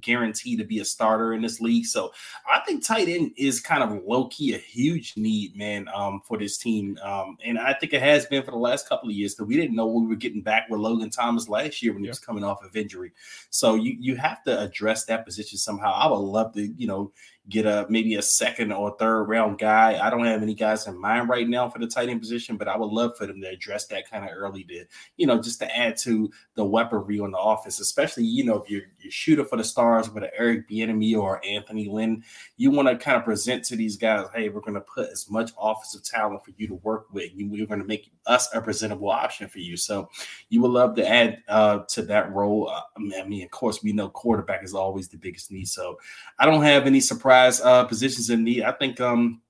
guarantee to be a starter in this league. So I think tight end is kind of low key a huge need, man, um, for this team. Um, and I think it has been for the last couple of years because we didn't know we were getting back with Logan Thomas last year when yeah. he was coming off of injury. So you you have to address that position somehow. I would love to, you know, get a maybe a second or third round guy. I don't have any guys in mind right now for the tight end position, but I would love for them to address that kind of early to, you know, just to add to the weaponry on the offense, especially, you know, if you're, you're shooting for the stars with an Eric Bieniemy or Anthony Lynn, you want to kind of present to these guys, hey, we're going to put as much offensive talent for you to work with. You, we're going to make us a presentable option for you. So you would love to add uh, to that role. Uh, I mean, of course, we know quarterback is always the biggest need. So I don't have any surprise uh, positions in need. I think um,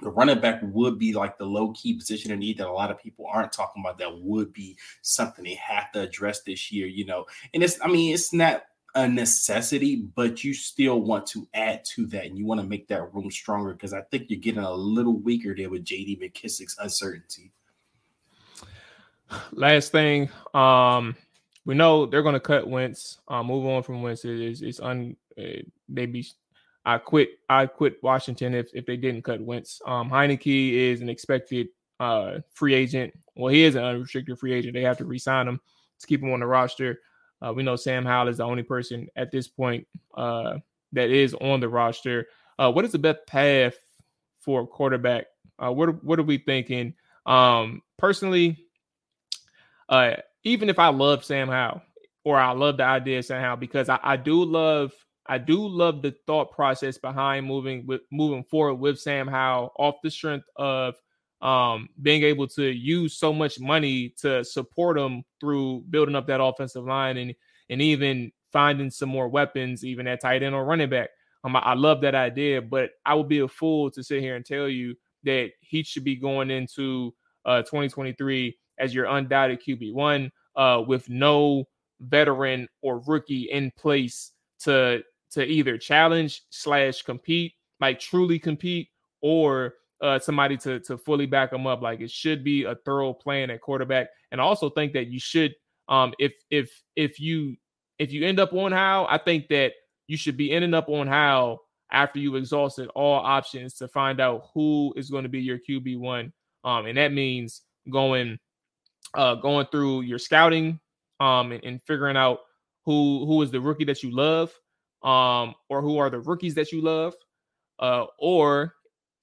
the running back would be like the low key position in need that a lot of people aren't talking about. That would be something they have to address this year, you know. And it's, I mean, it's not a necessity, but you still want to add to that and you want to make that room stronger because I think you're getting a little weaker there with JD McKissic's uncertainty. Last thing, um, we know they're going to cut Wentz. Uh, move on from Wentz. It's, it's un. Uh, they be. I quit. I quit Washington if if they didn't cut Wentz. Um, Heinicke is an expected uh free agent. Well, he is an unrestricted free agent. They have to re-sign him to keep him on the roster. Uh, we know Sam Howell is the only person at this point uh, that is on the roster. Uh, what is the best path for a quarterback? Uh, what what are we thinking? Um, personally, uh, even if I love Sam Howell or I love the idea of Sam Howell because I, I do love I do love the thought process behind moving with moving forward with Sam Howell off the strength of um, being able to use so much money to support him through building up that offensive line and and even finding some more weapons, even at tight end or running back. Um, I, I love that idea, but I would be a fool to sit here and tell you that he should be going into uh, 2023 as your undoubted QB one uh, with no veteran or rookie in place to to either challenge slash compete, like truly compete, or uh, somebody to to fully back them up. Like it should be a thorough plan at quarterback, and I also think that you should, um, if if if you if you end up on how, I think that you should be ending up on how after you exhausted all options to find out who is going to be your QB one, um, and that means going uh going through your scouting um and, and figuring out who who is the rookie that you love um or who are the rookies that you love uh or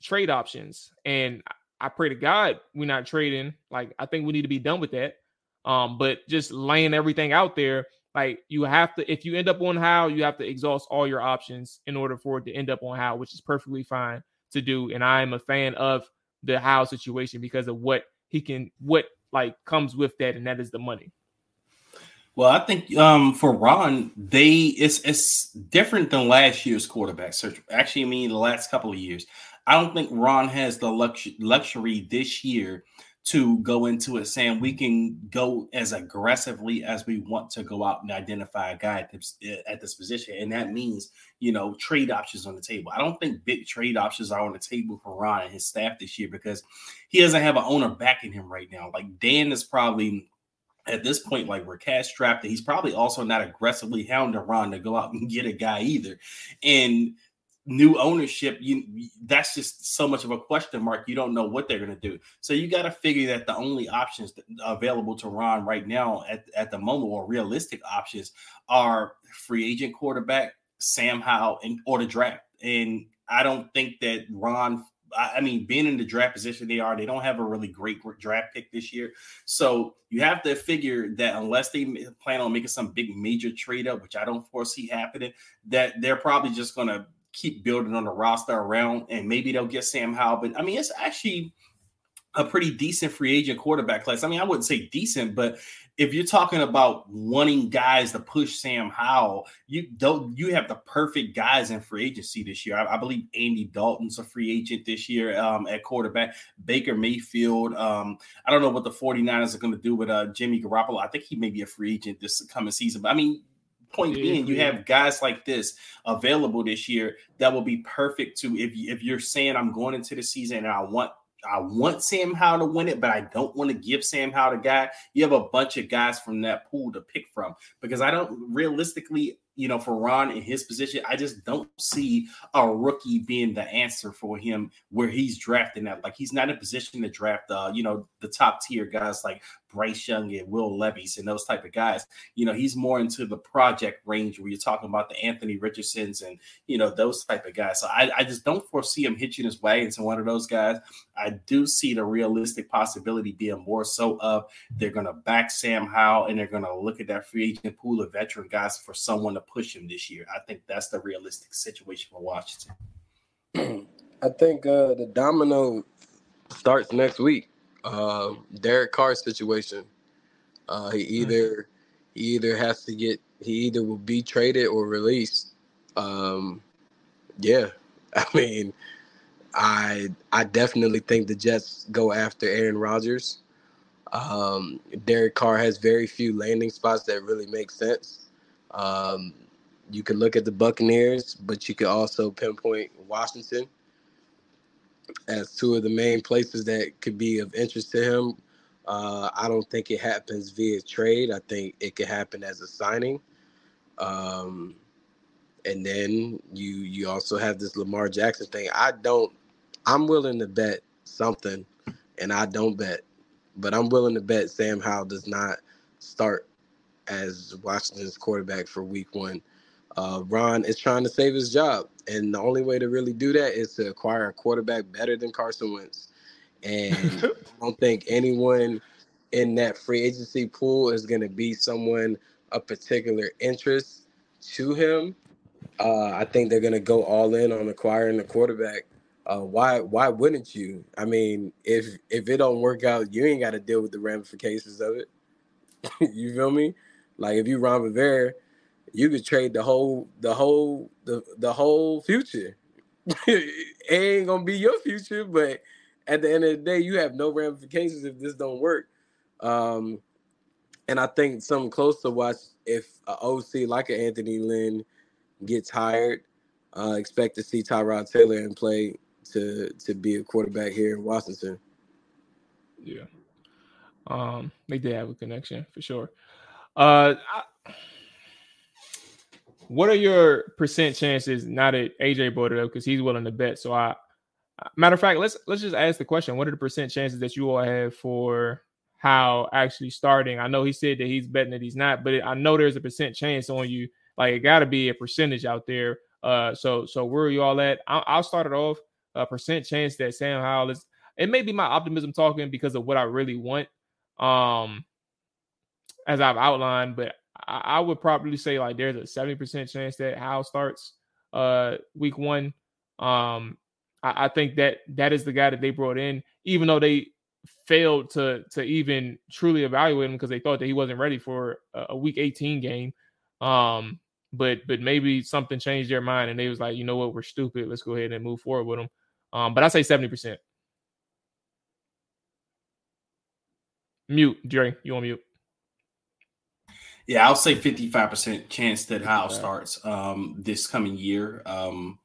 trade options. And I pray to God we're not trading. Like I think we need to be done with that. Um, but just laying everything out there, like you have to, if you end up on how, you have to exhaust all your options in order for it to end up on how, which is perfectly fine to do. And I am a fan of the how situation because of what he can, what like comes with that, and that is the money. Well, I think um, for Ron, they it's it's different than last year's quarterback search. Actually, I mean the last couple of years. I don't think Ron has the lux- luxury this year to go into it saying we can go as aggressively as we want to go out and identify a guy at this, at this position. And that means, you know, trade options on the table. I don't think big trade options are on the table for Ron and his staff this year because he doesn't have an owner backing him right now. Like Dan is probably at this point, like we're cash strapped, and he's probably also not aggressively hounding Ron to go out and get a guy either. And new ownership, you that's just so much of a question mark. You don't know what they're going to do. So you got to figure that the only options available to Ron right now at, at the moment, or realistic options, are free agent quarterback Sam Howell and or the draft. And I don't think that Ron. I mean, being in the draft position they are, they don't have a really great draft pick this year. So you have to figure that unless they plan on making some big major trade up, which I don't foresee happening, that they're probably just going to keep building on the roster around, and maybe they'll get Sam Howell. But I mean, it's actually a pretty decent free agent quarterback class. I mean, I wouldn't say decent, but if you're talking about wanting guys to push Sam Howell, you don't you have the perfect guys in free agency this year. I, I believe Andy Dalton's a free agent this year um, at quarterback. Baker Mayfield. Um, I don't know what the 49ers are going to do with uh, Jimmy Garoppolo. I think he may be a free agent this coming season. But I mean, point being, you have guys like this available this year that will be perfect to if you, if you're saying I'm going into the season and I want I want Sam Howell to win it, but I don't want to give Sam Howell the guy. You have a bunch of guys from that pool to pick from because I don't realistically you know, for Ron in his position, I just don't see a rookie being the answer for him where he's drafting at. Like he's not in a position to draft, uh, you know, the top tier guys like Bryce Young and Will Levis and those type of guys. You know, he's more into the project range where you're talking about the Anthony Richardsons and you know those type of guys. So I, I just don't foresee him hitching his way into one of those guys. I do see the realistic possibility being more so of they're going to back Sam Howell and they're going to look at that free agent pool of veteran guys for someone to push him this year. I think that's the realistic situation for Washington. I think uh, the domino starts next week. Uh, Derek Carr's situation. Uh, he mm-hmm. either he either has to get he either will be traded or released. Um, yeah, I mean, I I definitely think the Jets go after Aaron Rodgers. Um, Derek Carr has very few landing spots that really make sense. Um, you can look at the Buccaneers, but you can also pinpoint Washington as two of the main places that could be of interest to him. Uh, I don't think it happens via trade. I think it could happen as a signing. Um, and then you you also have this Lamar Jackson thing. I don't. I'm willing to bet something, and I don't bet, but I'm willing to bet Sam Howell does not start as Washington's quarterback for Week One. Uh, Ron is trying to save his job, and the only way to really do that is to acquire a quarterback better than Carson Wentz. And I don't think anyone in that free agency pool is going to be someone of particular interest to him. Uh, I think they're going to go all in on acquiring a quarterback. Uh, why? Why wouldn't you? I mean, if if it don't work out, you ain't got to deal with the ramifications of it. you feel me? Like if you Ron Rivera you could trade the whole the whole the the whole future. it ain't gonna be your future, but at the end of the day, you have no ramifications if this don't work. Um, and I think something close to watch if a OC like an Anthony Lynn gets hired, uh, expect to see Tyrod Taylor in play to to be a quarterback here in Washington. Yeah, um, they did have a connection for sure. Uh, what are your percent chances now that AJ brought it up because he's willing to bet? So I, matter of fact, let's let's just ask the question: What are the percent chances that you all have for how actually starting? I know he said that he's betting that he's not, but I know there's a percent chance on you. Like it got to be a percentage out there. Uh, so so where are you all at? I'll, I'll start it off. A percent chance that Sam Howell is. It may be my optimism talking because of what I really want. Um, as I've outlined, but I, I would probably say like there's a 70% chance that Howell starts uh week one. Um I, I think that that is the guy that they brought in, even though they failed to to even truly evaluate him because they thought that he wasn't ready for a, a week 18 game. Um, but but maybe something changed their mind and they was like, you know what, we're stupid. Let's go ahead and move forward with him. Um, but I say 70%. Mute, Jerry. You on mute? Yeah, I'll say 55% chance that Howell starts um, this coming year. Um,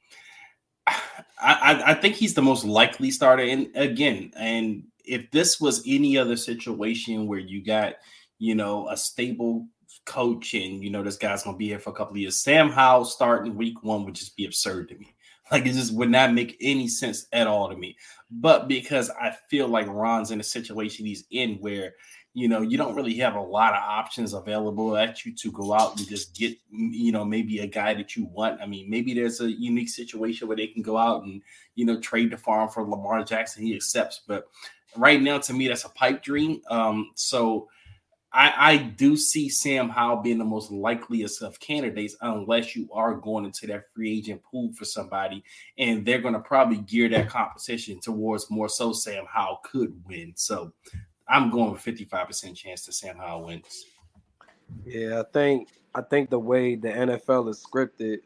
I, I, think he's the most likely starter. And again, and if this was any other situation where you got, you know, a stable coach and you know this guy's gonna be here for a couple of years, Sam Howell starting week one would just be absurd to me. Like it just would not make any sense at all to me. But because I feel like Ron's in a situation he's in where you know, you don't really have a lot of options available at you to go out and just get, you know, maybe a guy that you want. I mean, maybe there's a unique situation where they can go out and, you know, trade the farm for Lamar Jackson. He accepts, but right now, to me, that's a pipe dream. Um, so I, I do see Sam Howell being the most likeliest of candidates, unless you are going into that free agent pool for somebody, and they're going to probably gear that competition towards more so Sam Howell could win. So I'm going with 55% chance to Sam Howell wins. Yeah, I think I think the way the NFL is scripted,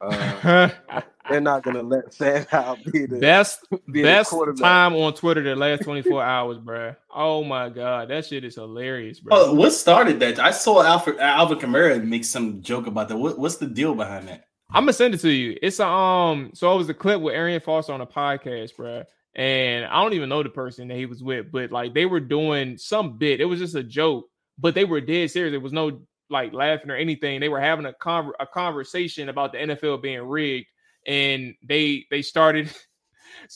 uh, they're not gonna let Sam Howell be the best be best the time on Twitter the last 24 hours, bro. Oh my god, that shit is hilarious, bro. Oh, what started that? I saw Alfred Alvin Kamara make some joke about that. What, what's the deal behind that? I'm gonna send it to you. It's a, um, so it was a clip with Arian Foster on a podcast, bro and I don't even know the person that he was with, but like they were doing some bit. It was just a joke, but they were dead serious. There was no like laughing or anything. They were having a a conversation about the NFL being rigged, and they they started.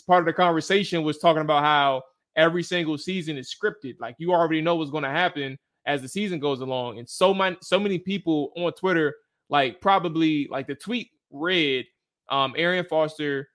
part of the conversation was talking about how every single season is scripted. Like you already know what's going to happen as the season goes along. And so many so many people on Twitter, like probably like the tweet read, um, Arian Foster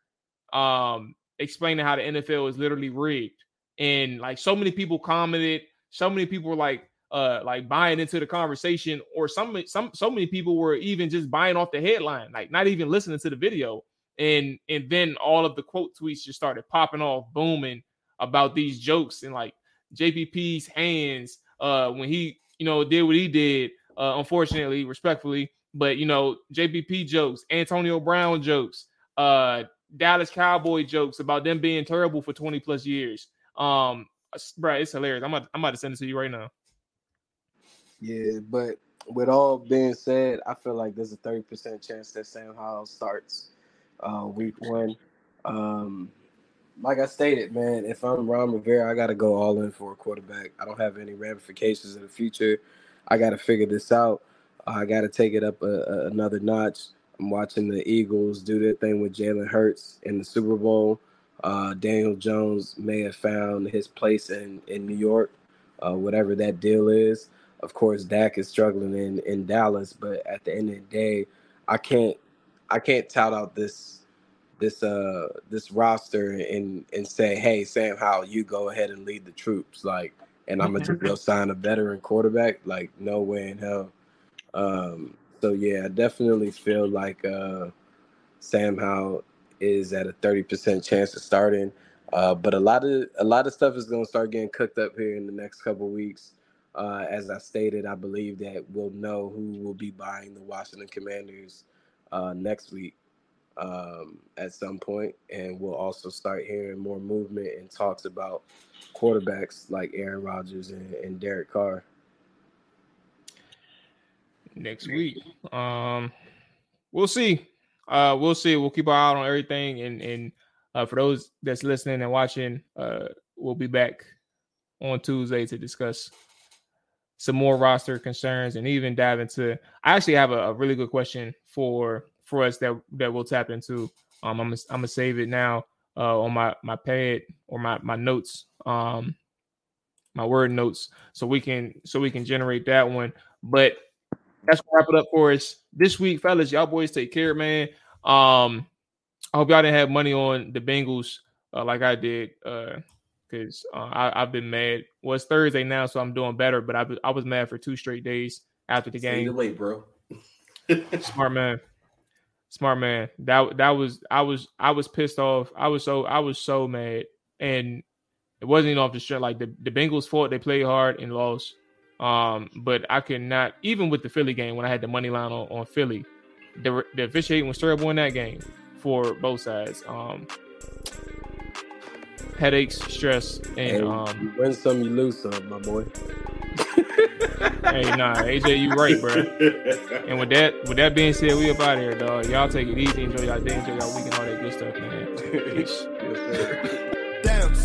um explaining how the NFL is literally rigged. And like so many people commented, so many people were like uh like buying into the conversation, or some some so many people were even just buying off the headline, like not even listening to the video. And and then all of the quote tweets just started popping off, booming about these jokes and like JPP's hands uh when he you know did what he did, uh unfortunately, respectfully, but you know, JPP jokes, Antonio Brown jokes, uh Dallas Cowboy jokes about them being terrible for 20 plus years. Um, bro, it's hilarious. I'm about, I'm about to send it to you right now. Yeah, but with all being said, I feel like there's a 30% chance that Sam Howell starts uh, week one. Um, like I stated, man, if I'm Ron Rivera, I got to go all in for a quarterback. I don't have any ramifications in the future. I got to figure this out. I got to take it up a, a, another notch. I'm watching the Eagles do their thing with Jalen Hurts in the Super Bowl. Uh, Daniel Jones may have found his place in, in New York, uh, whatever that deal is. Of course, Dak is struggling in, in Dallas, but at the end of the day, I can't I can't tout out this this uh this roster and and say, hey Sam Howell, you go ahead and lead the troops, like, and I'm gonna go sign a veteran quarterback. Like, no way in hell. Um, so yeah, I definitely feel like uh, Sam Howell is at a thirty percent chance of starting. Uh, but a lot of a lot of stuff is going to start getting cooked up here in the next couple weeks. Uh, as I stated, I believe that we'll know who will be buying the Washington Commanders uh, next week um, at some point, and we'll also start hearing more movement and talks about quarterbacks like Aaron Rodgers and, and Derek Carr next week. Um, we'll see. Uh, we'll see. We'll keep our eye on everything, and and uh, for those that's listening and watching, uh, we'll be back on Tuesday to discuss some more roster concerns and even dive into. I actually have a, a really good question for for us that that we'll tap into. Um, I'm I'm gonna save it now uh, on my my pad or my my notes, um, my word notes, so we can so we can generate that one. But that's gonna wrap it up for us this week, fellas. Y'all boys take care, man. Um, I hope y'all didn't have money on the Bengals uh, like I did, because uh, uh, I, have been mad. Well, it's Thursday now, so I'm doing better. But I, I was mad for two straight days after the game. You're late, bro. Smart man, smart man. That that was I was I was pissed off. I was so I was so mad, and it wasn't even off the strength. Like the the Bengals fought, they played hard and lost. Um, but I could not, even with the Philly game when I had the money line on, on Philly, the, the officiating was terrible in that game for both sides. Um, headaches, stress, and hey, um, you win some, you lose some, my boy. hey, nah, AJ, you right, bro. And with that, with that being said, we up out here, dog. Y'all take it easy, enjoy y'all day, enjoy y'all weekend, all that good stuff, man. Peace. yes,